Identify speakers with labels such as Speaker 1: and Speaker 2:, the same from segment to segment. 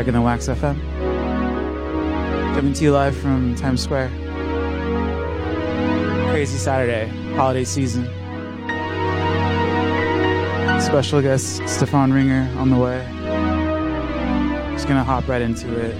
Speaker 1: Darker the Wax FM. Coming to you live from Times Square. Crazy Saturday, holiday season. Special guest Stefan Ringer on the way. Just gonna hop right into it.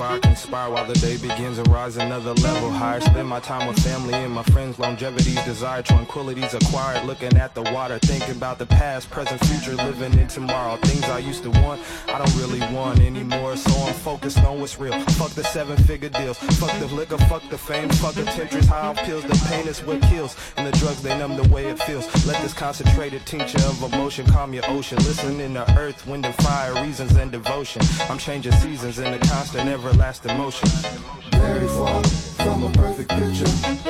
Speaker 2: Fire. Conspire while the day begins and rise another level higher. Spend my time with family and my friends. Longevity's desire, tranquility's acquired. Looking at the water, thinking about the past, present, future, living in tomorrow. Things I used to want, I don't really want anymore. So I'm focused on what's real. Fuck the seven figure deals. Fuck the liquor, fuck the fame, fuck the temptress. High pills, the pain is what kills. And the drugs, they numb the way it feels. Let this concentrated tincture of emotion calm your ocean. Listening to earth, wind and fire, reasons and devotion. I'm changing seasons in a constant, everlasting motion.
Speaker 3: Very far from a perfect picture.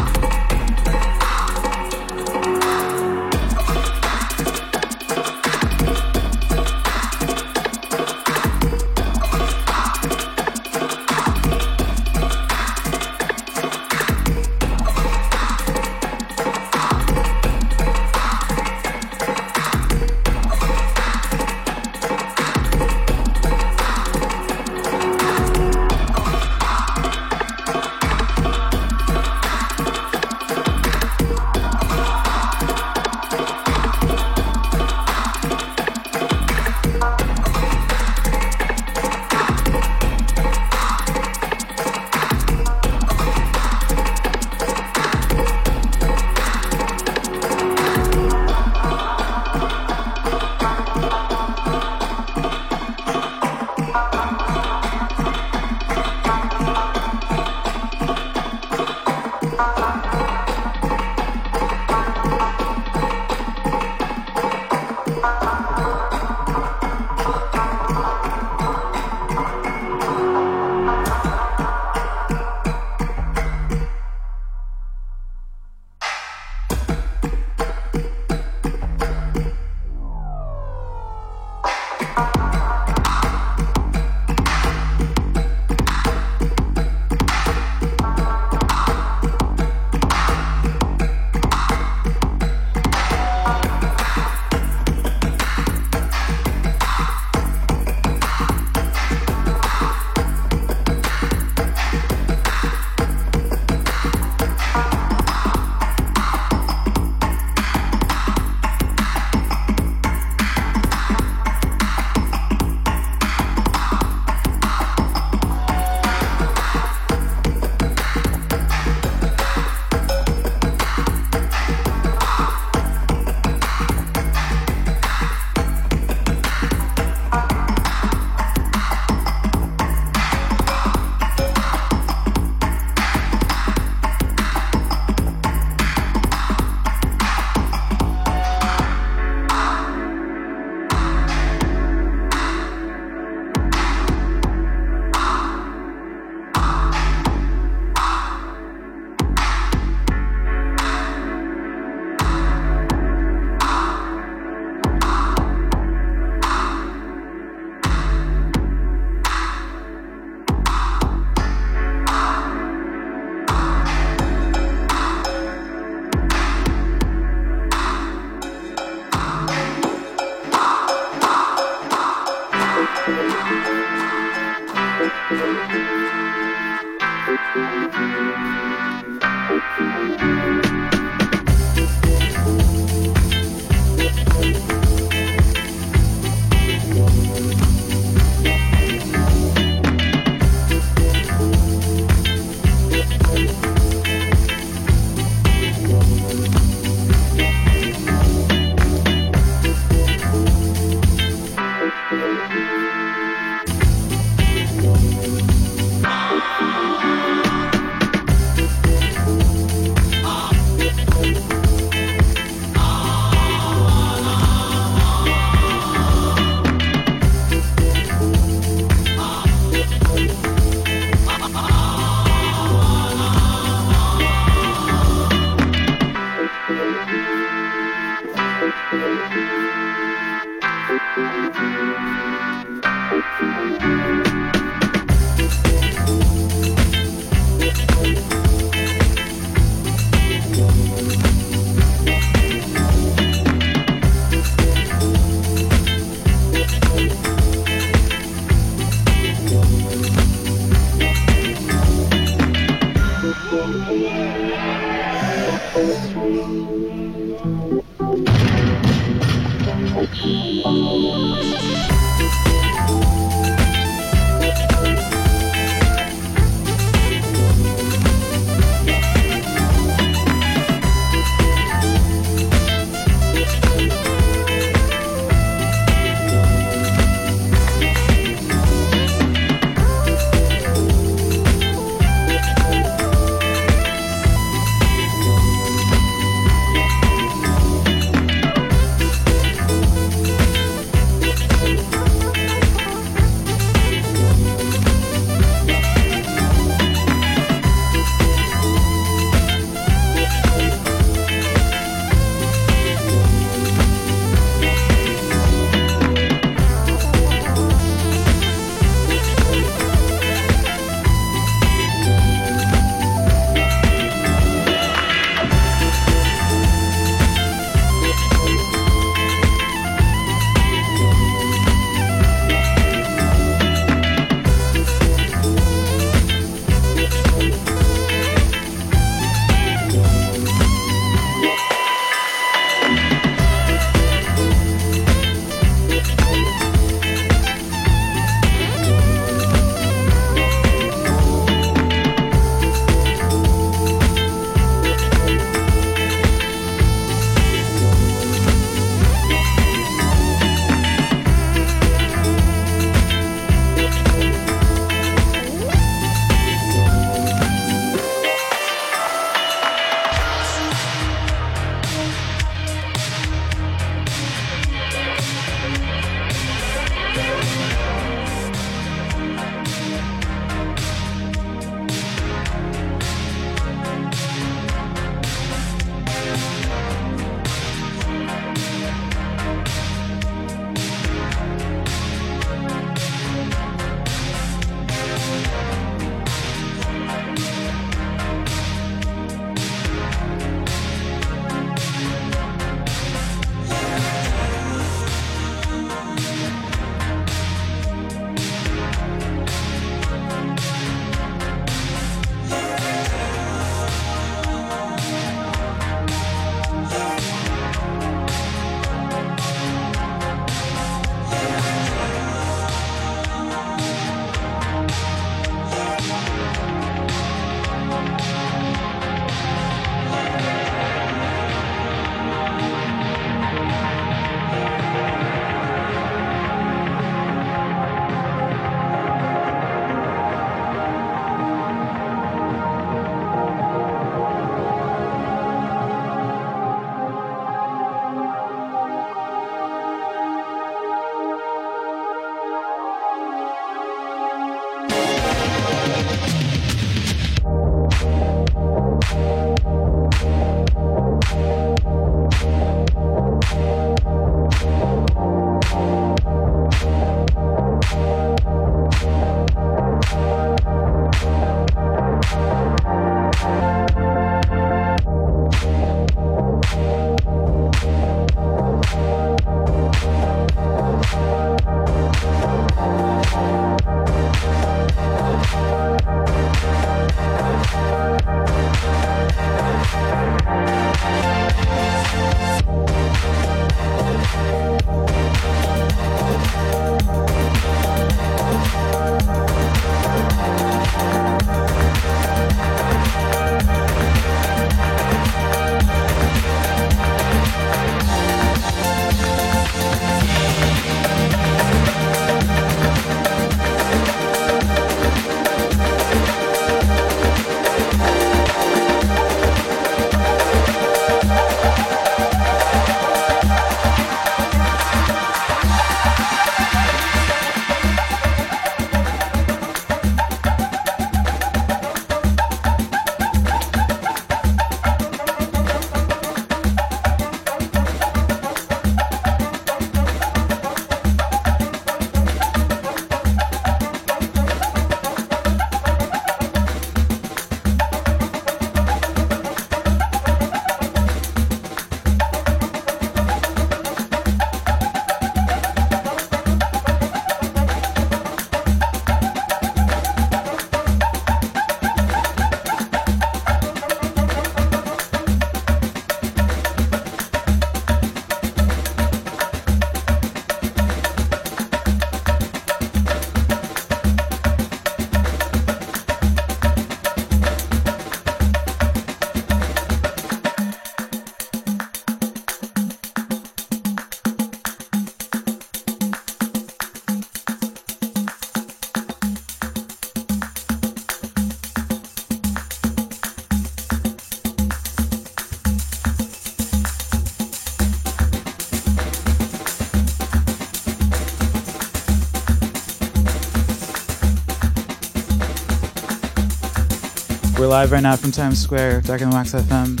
Speaker 1: We're live right now from Times Square, Dark and Wax FM.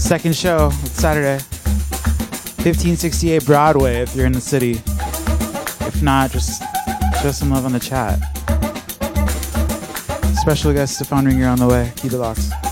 Speaker 1: Second show, it's Saturday. 1568 Broadway if you're in the city. If not, just show some love on the chat. Special guest Stefan Ringer on the way. Keep it locked.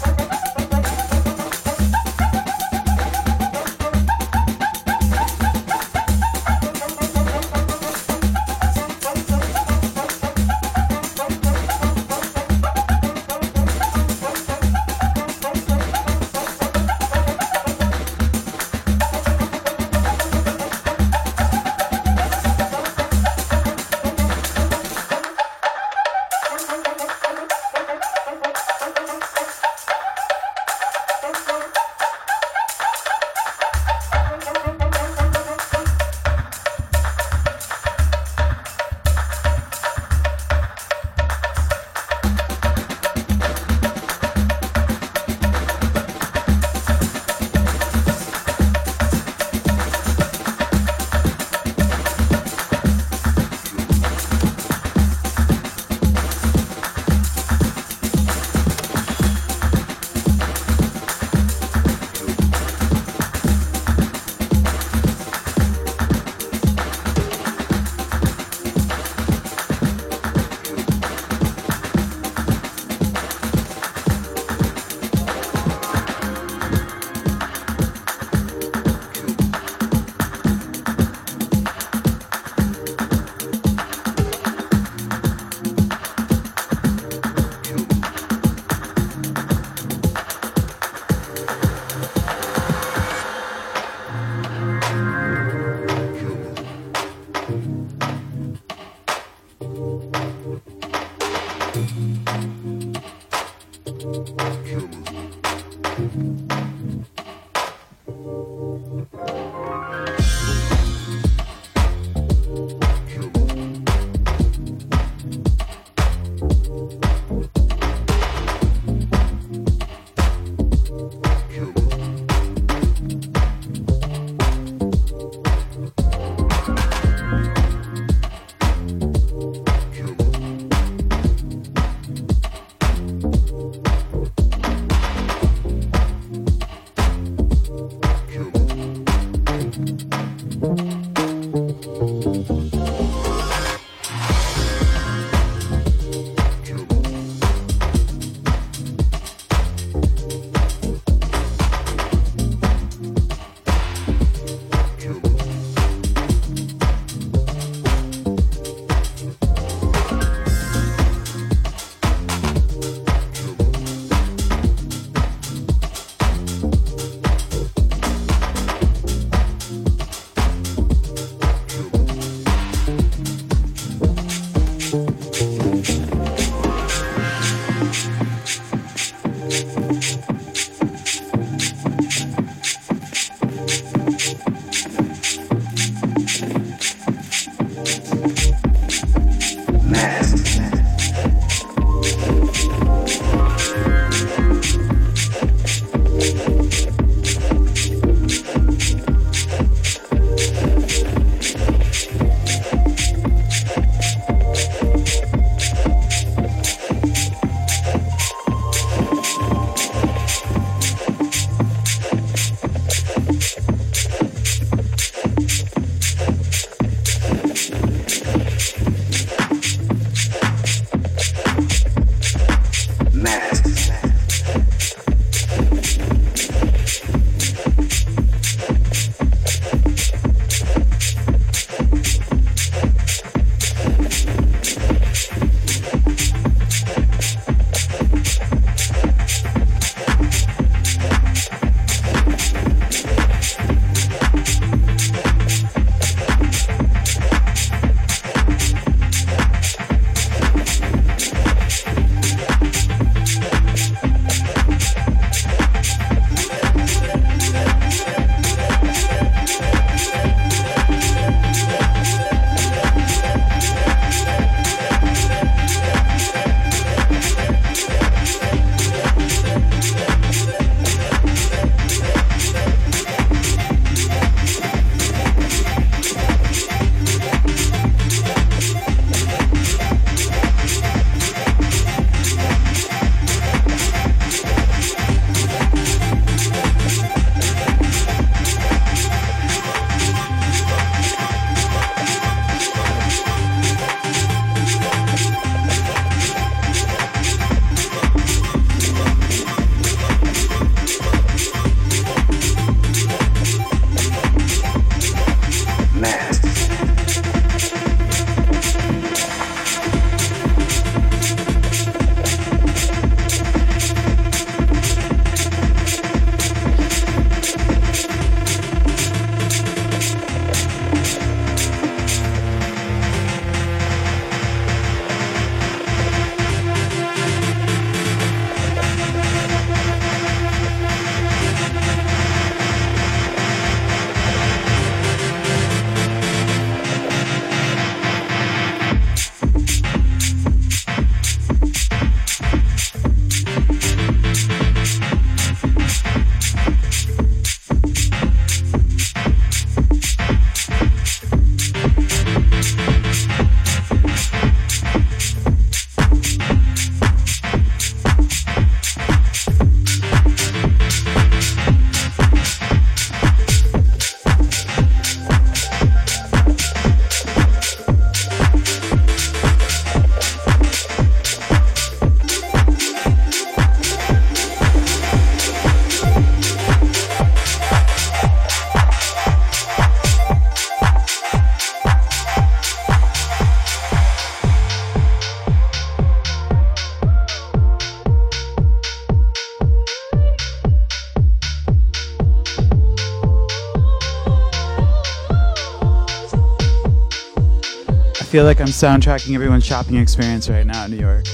Speaker 4: feel like I'm soundtracking everyone's shopping experience right now in New York.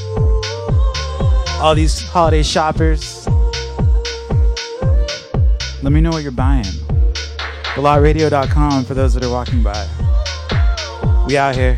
Speaker 4: All these holiday shoppers. Let me know what you're buying. BelotRadio.com for those that are walking by. We out here.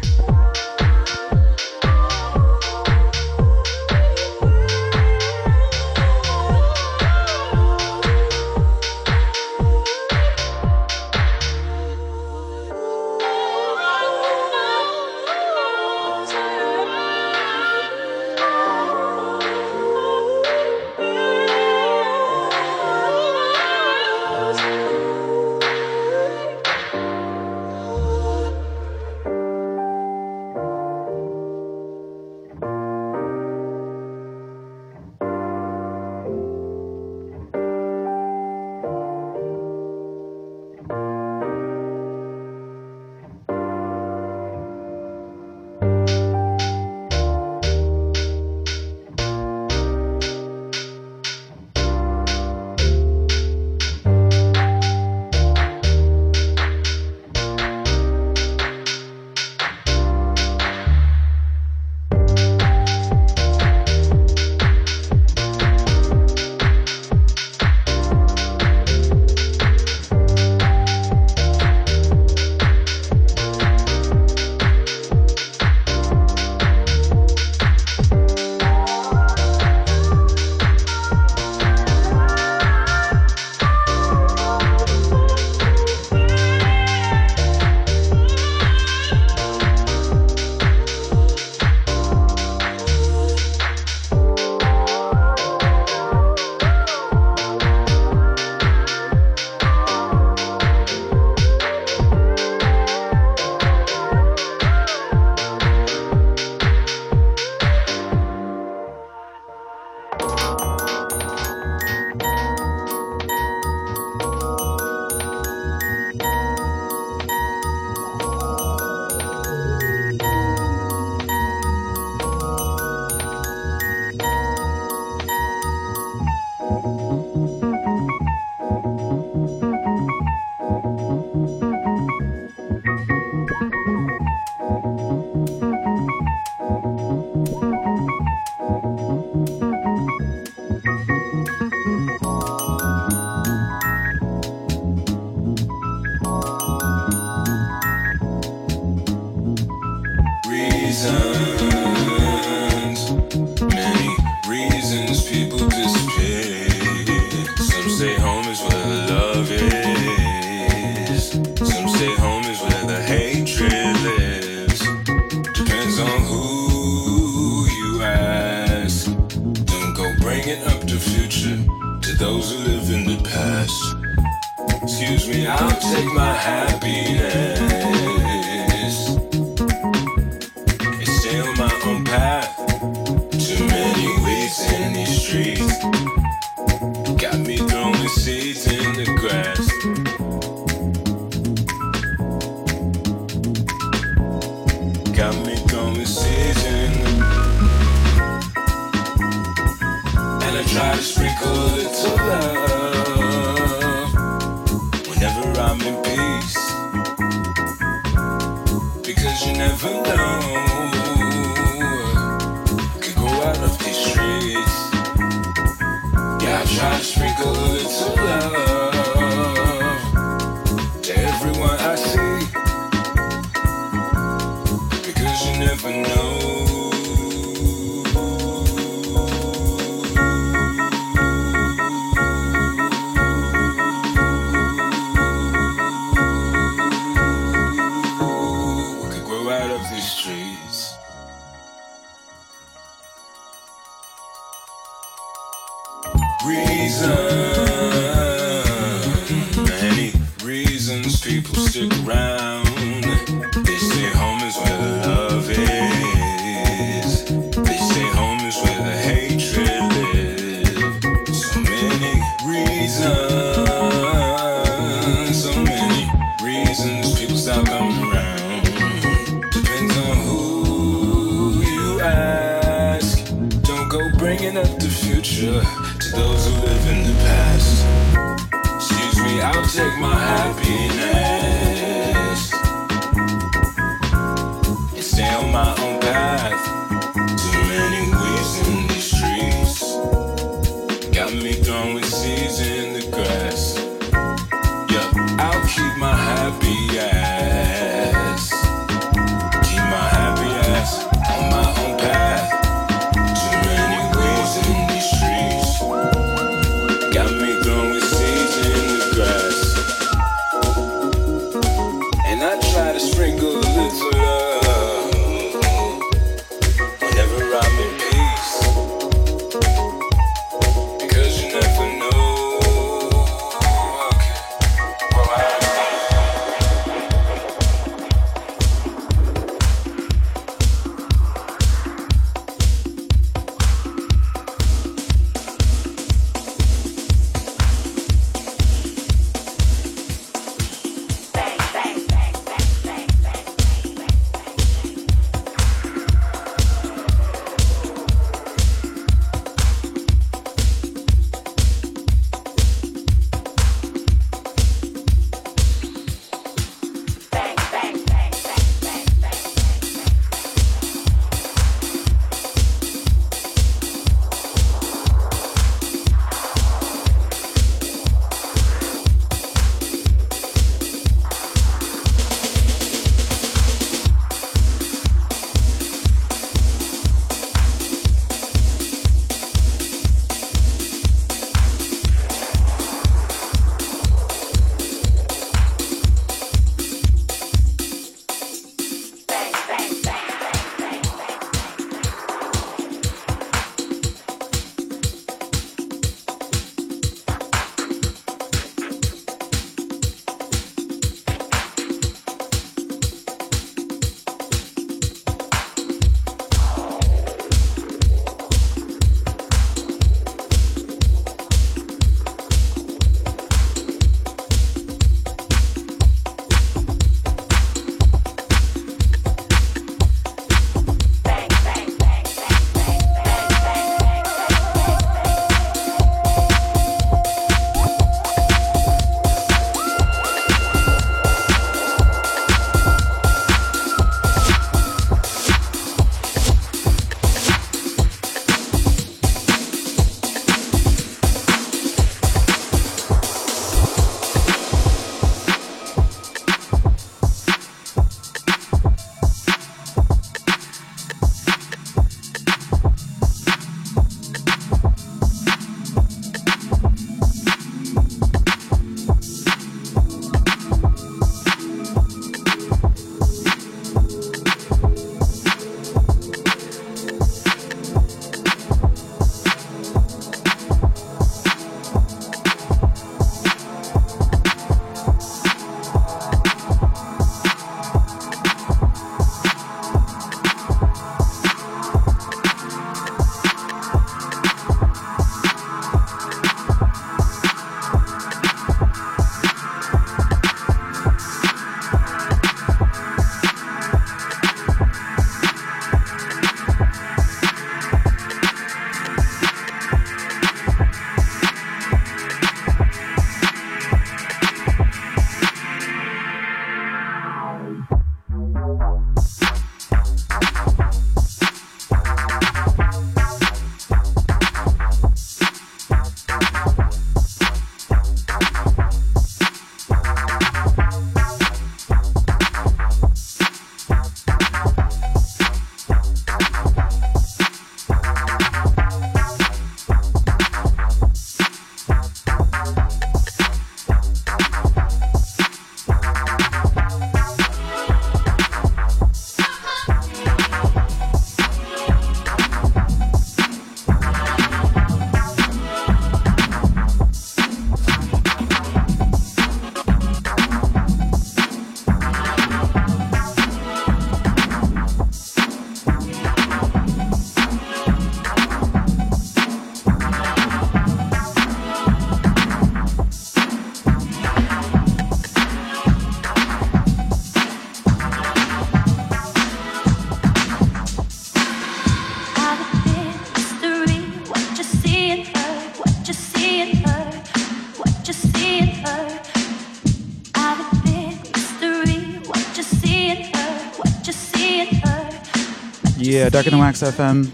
Speaker 5: Yeah,
Speaker 6: Darker Than Wax FM.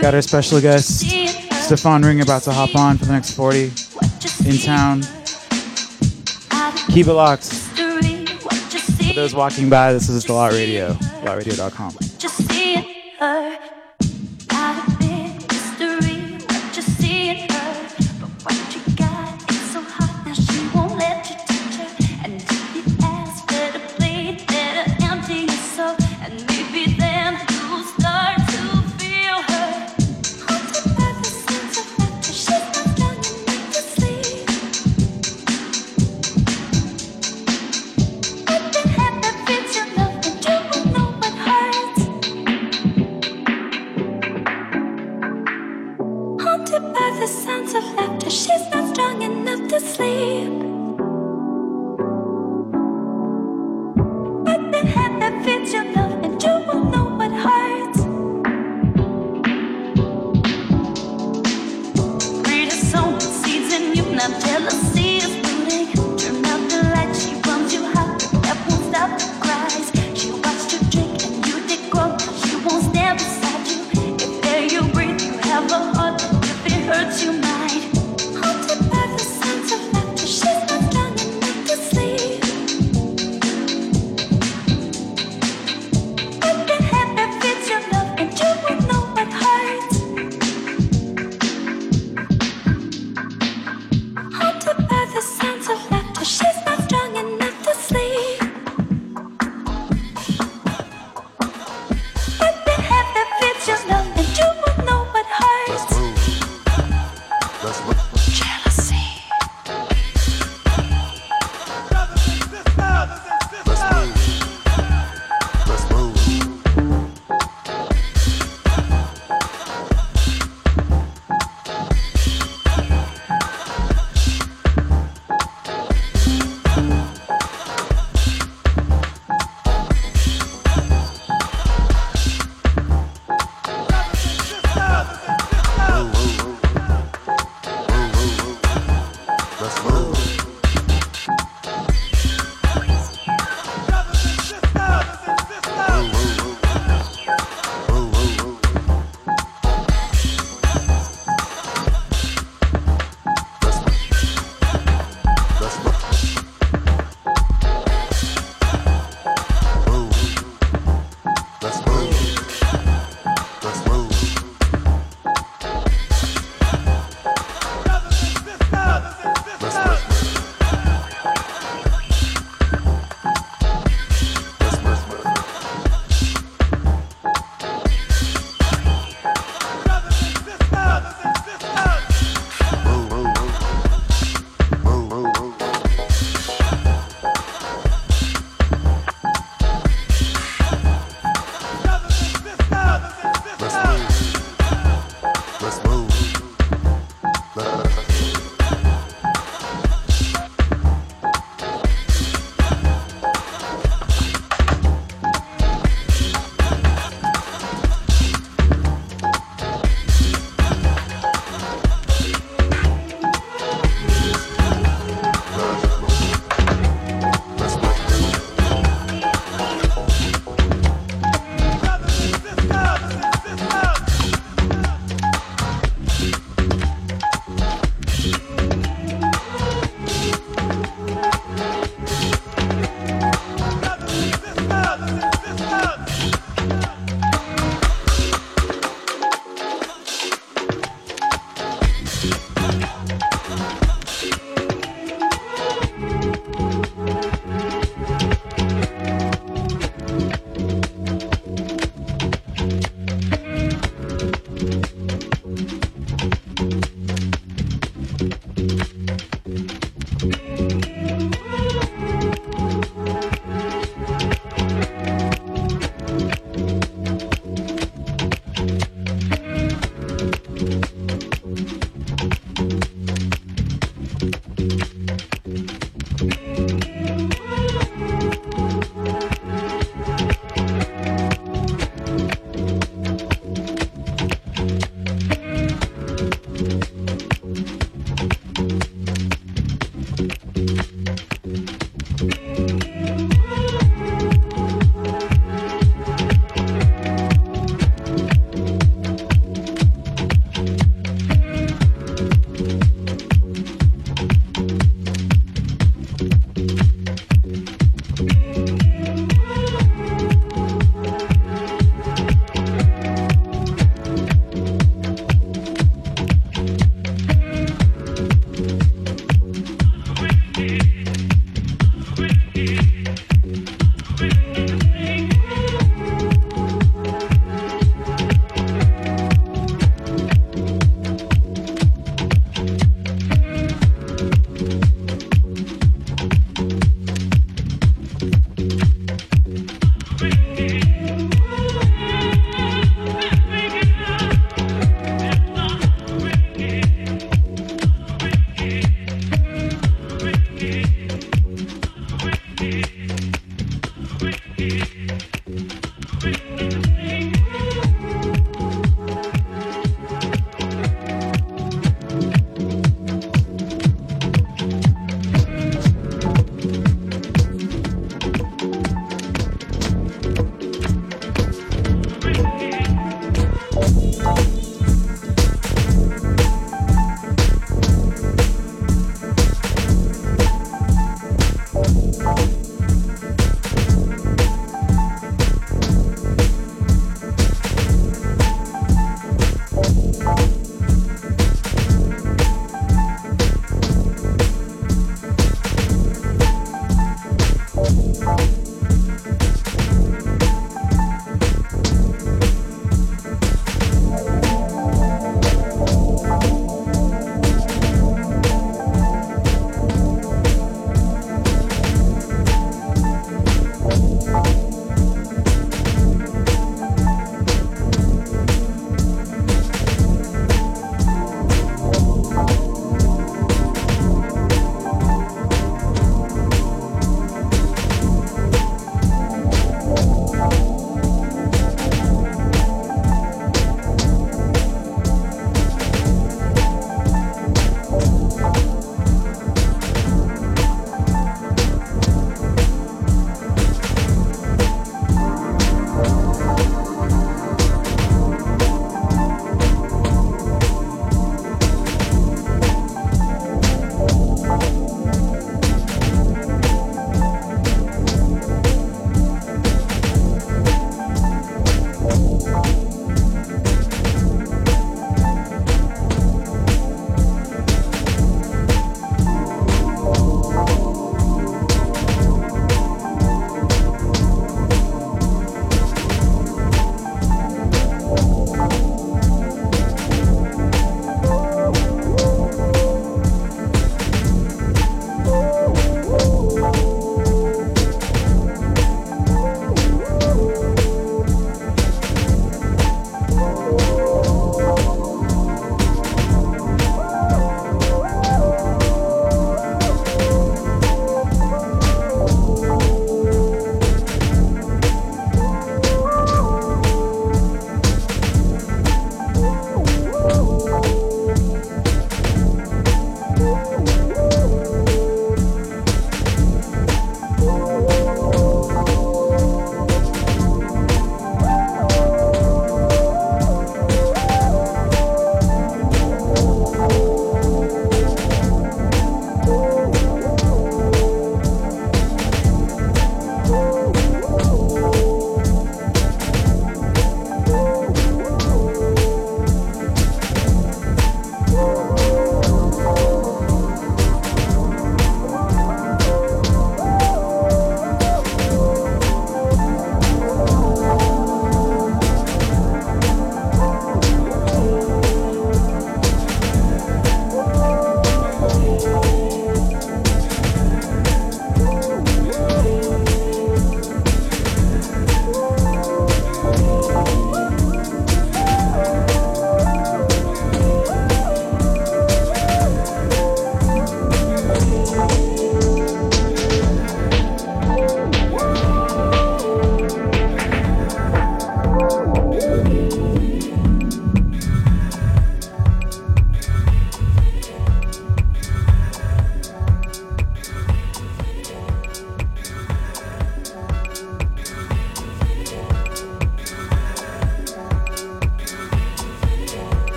Speaker 6: Got our special guest, Stefan Ring, about to hop on for the next 40 in town. Keep it locked. For those walking by, this is The Lot Radio, lotradio.com.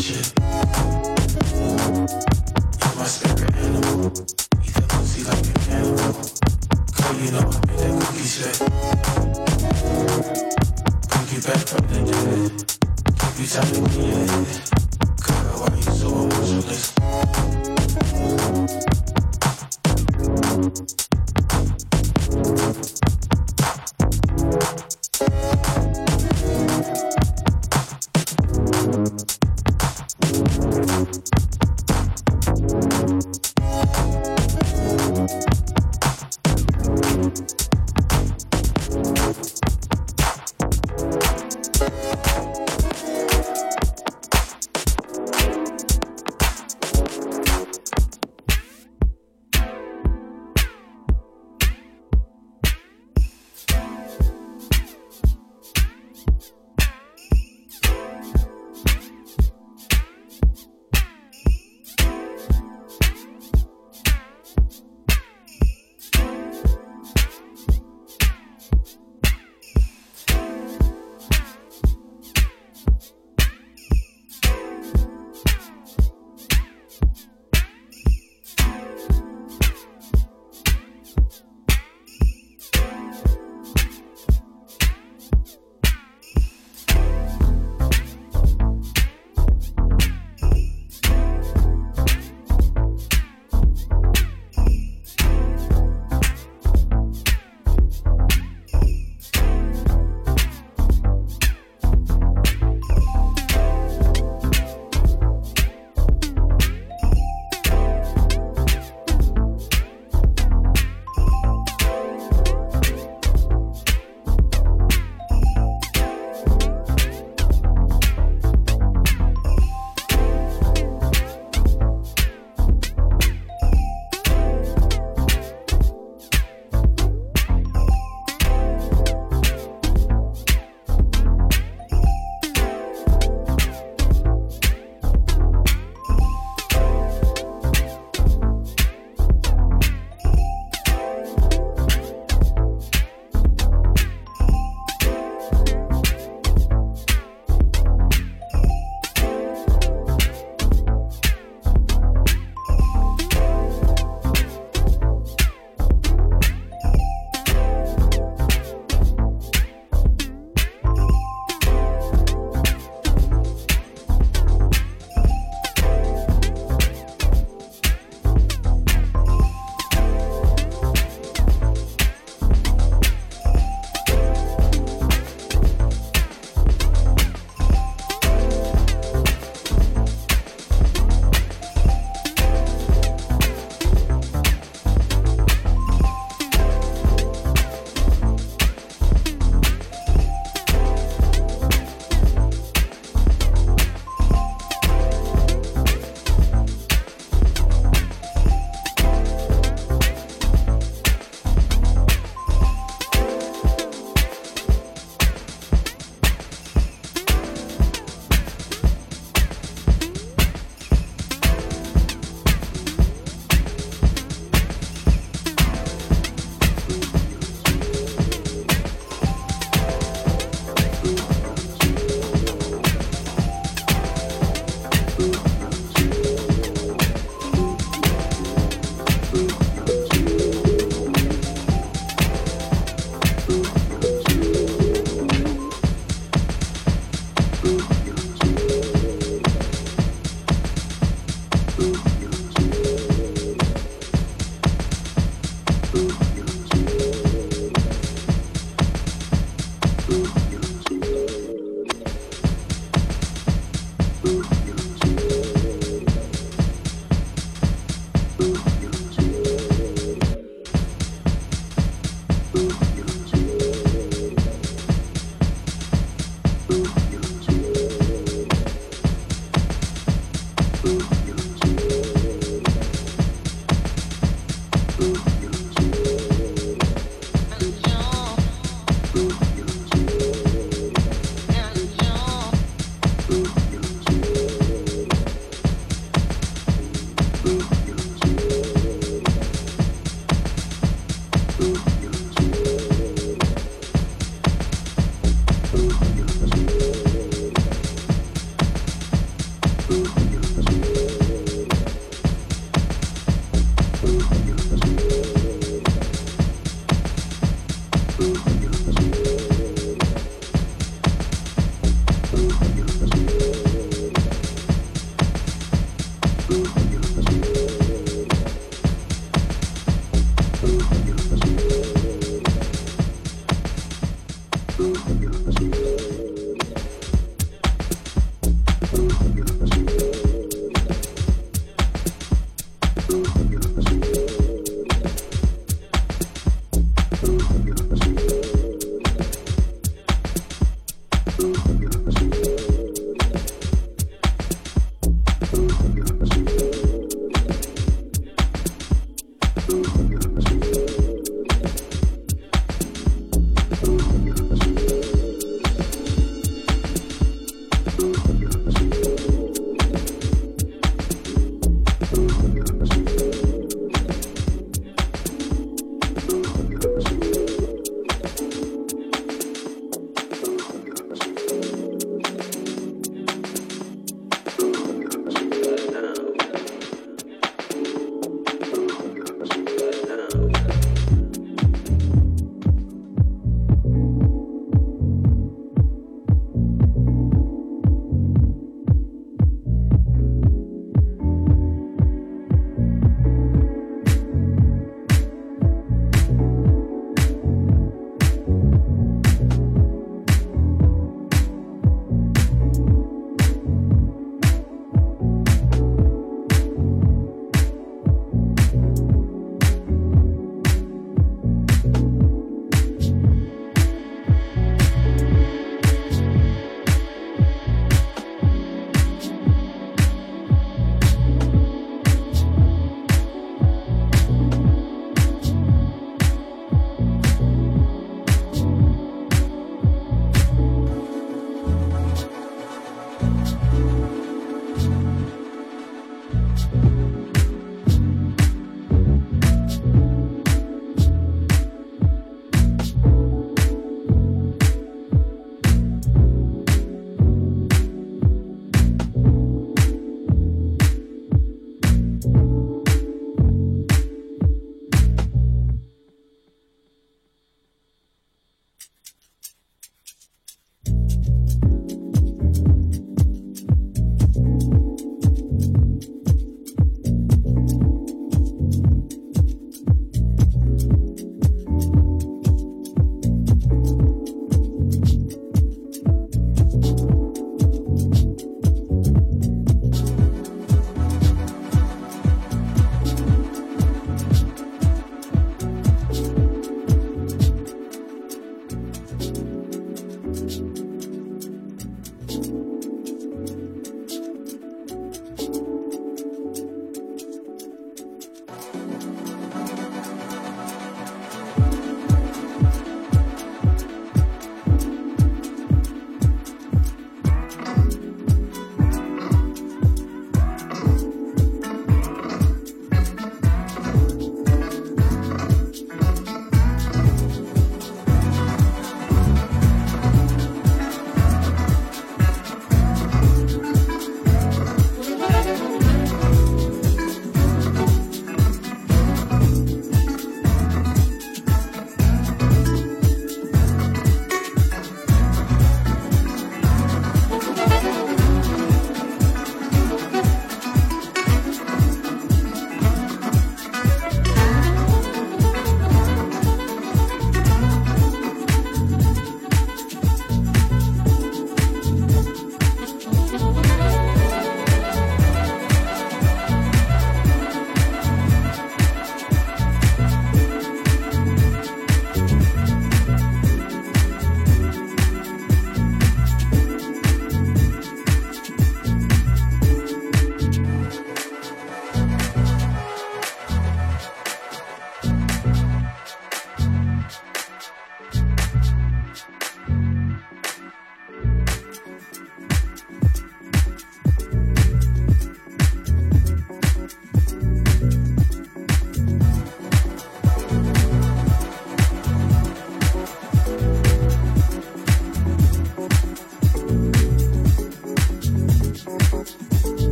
Speaker 7: shit.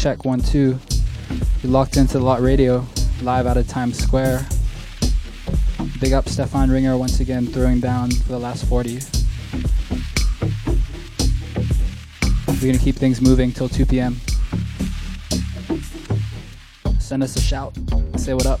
Speaker 8: Check, one, two. You're locked into the Lot Radio, live out of Times Square. Big up Stefan Ringer once again, throwing down for the last 40. We're gonna keep things moving till 2 p.m. Send us a shout, say what up.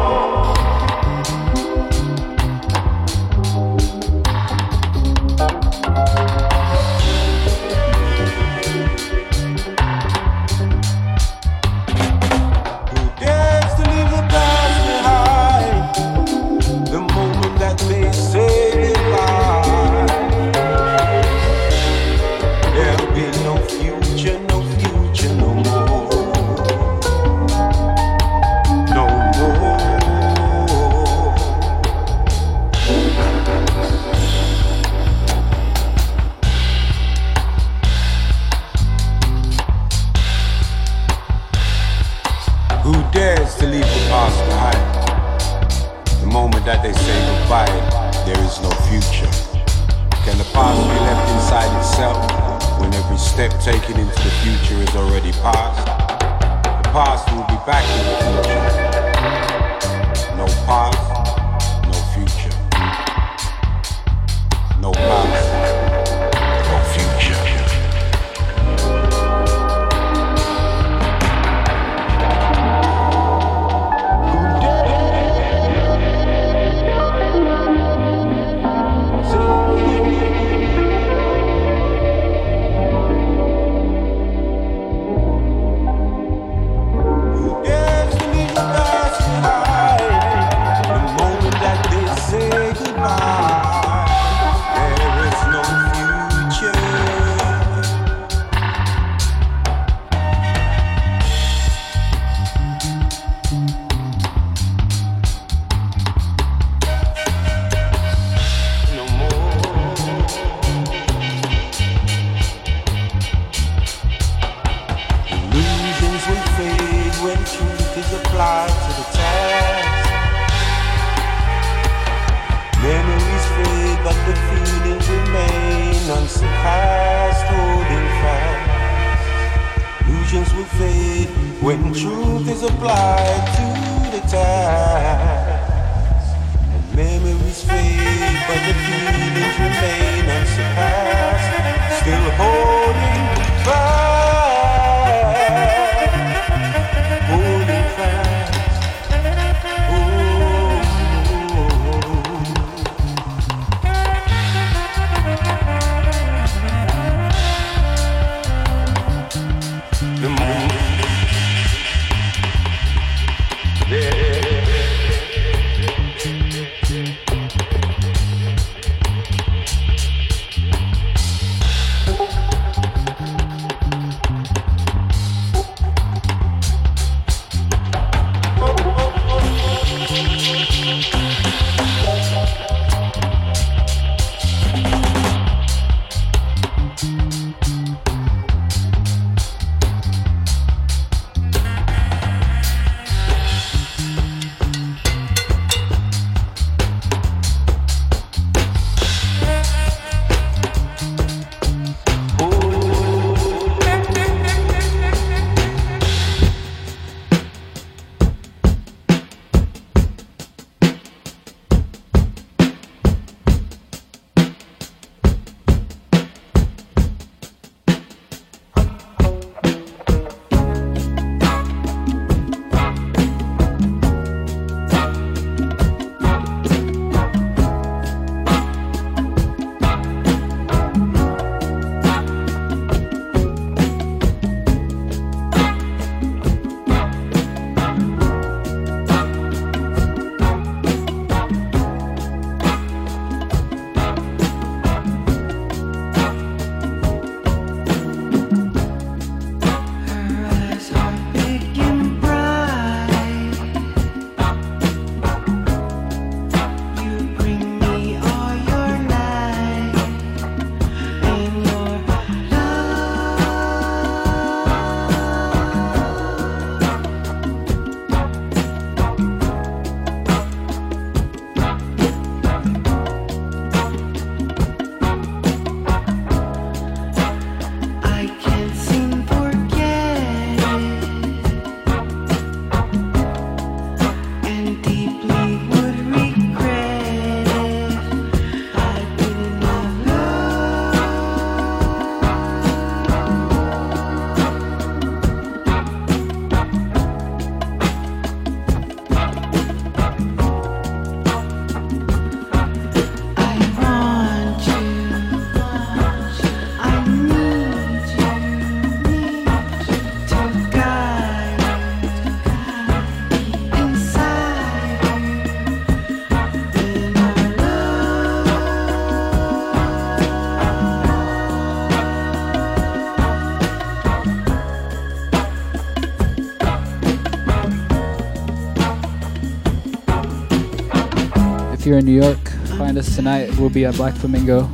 Speaker 8: you're in New York, find us tonight. We'll be at Black Flamingo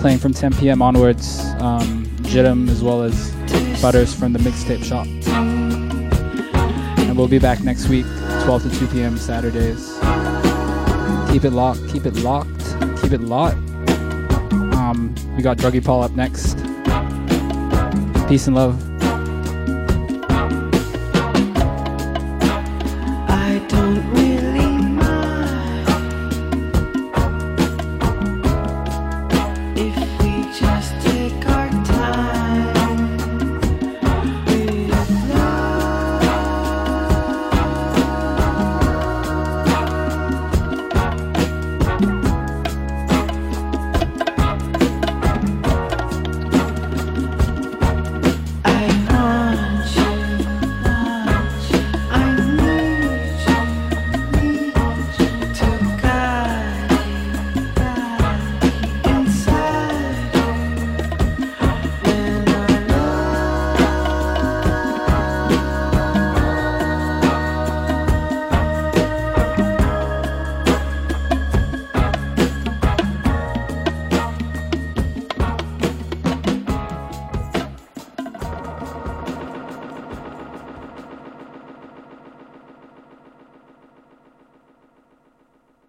Speaker 8: playing from 10 p.m. onwards. Um, Jidam as well as Butters from the mixtape shop. And we'll be back next week, 12 to 2 p.m. Saturdays. Keep it locked, keep it locked, keep it locked. Um, we got Druggy Paul up next. Peace and love.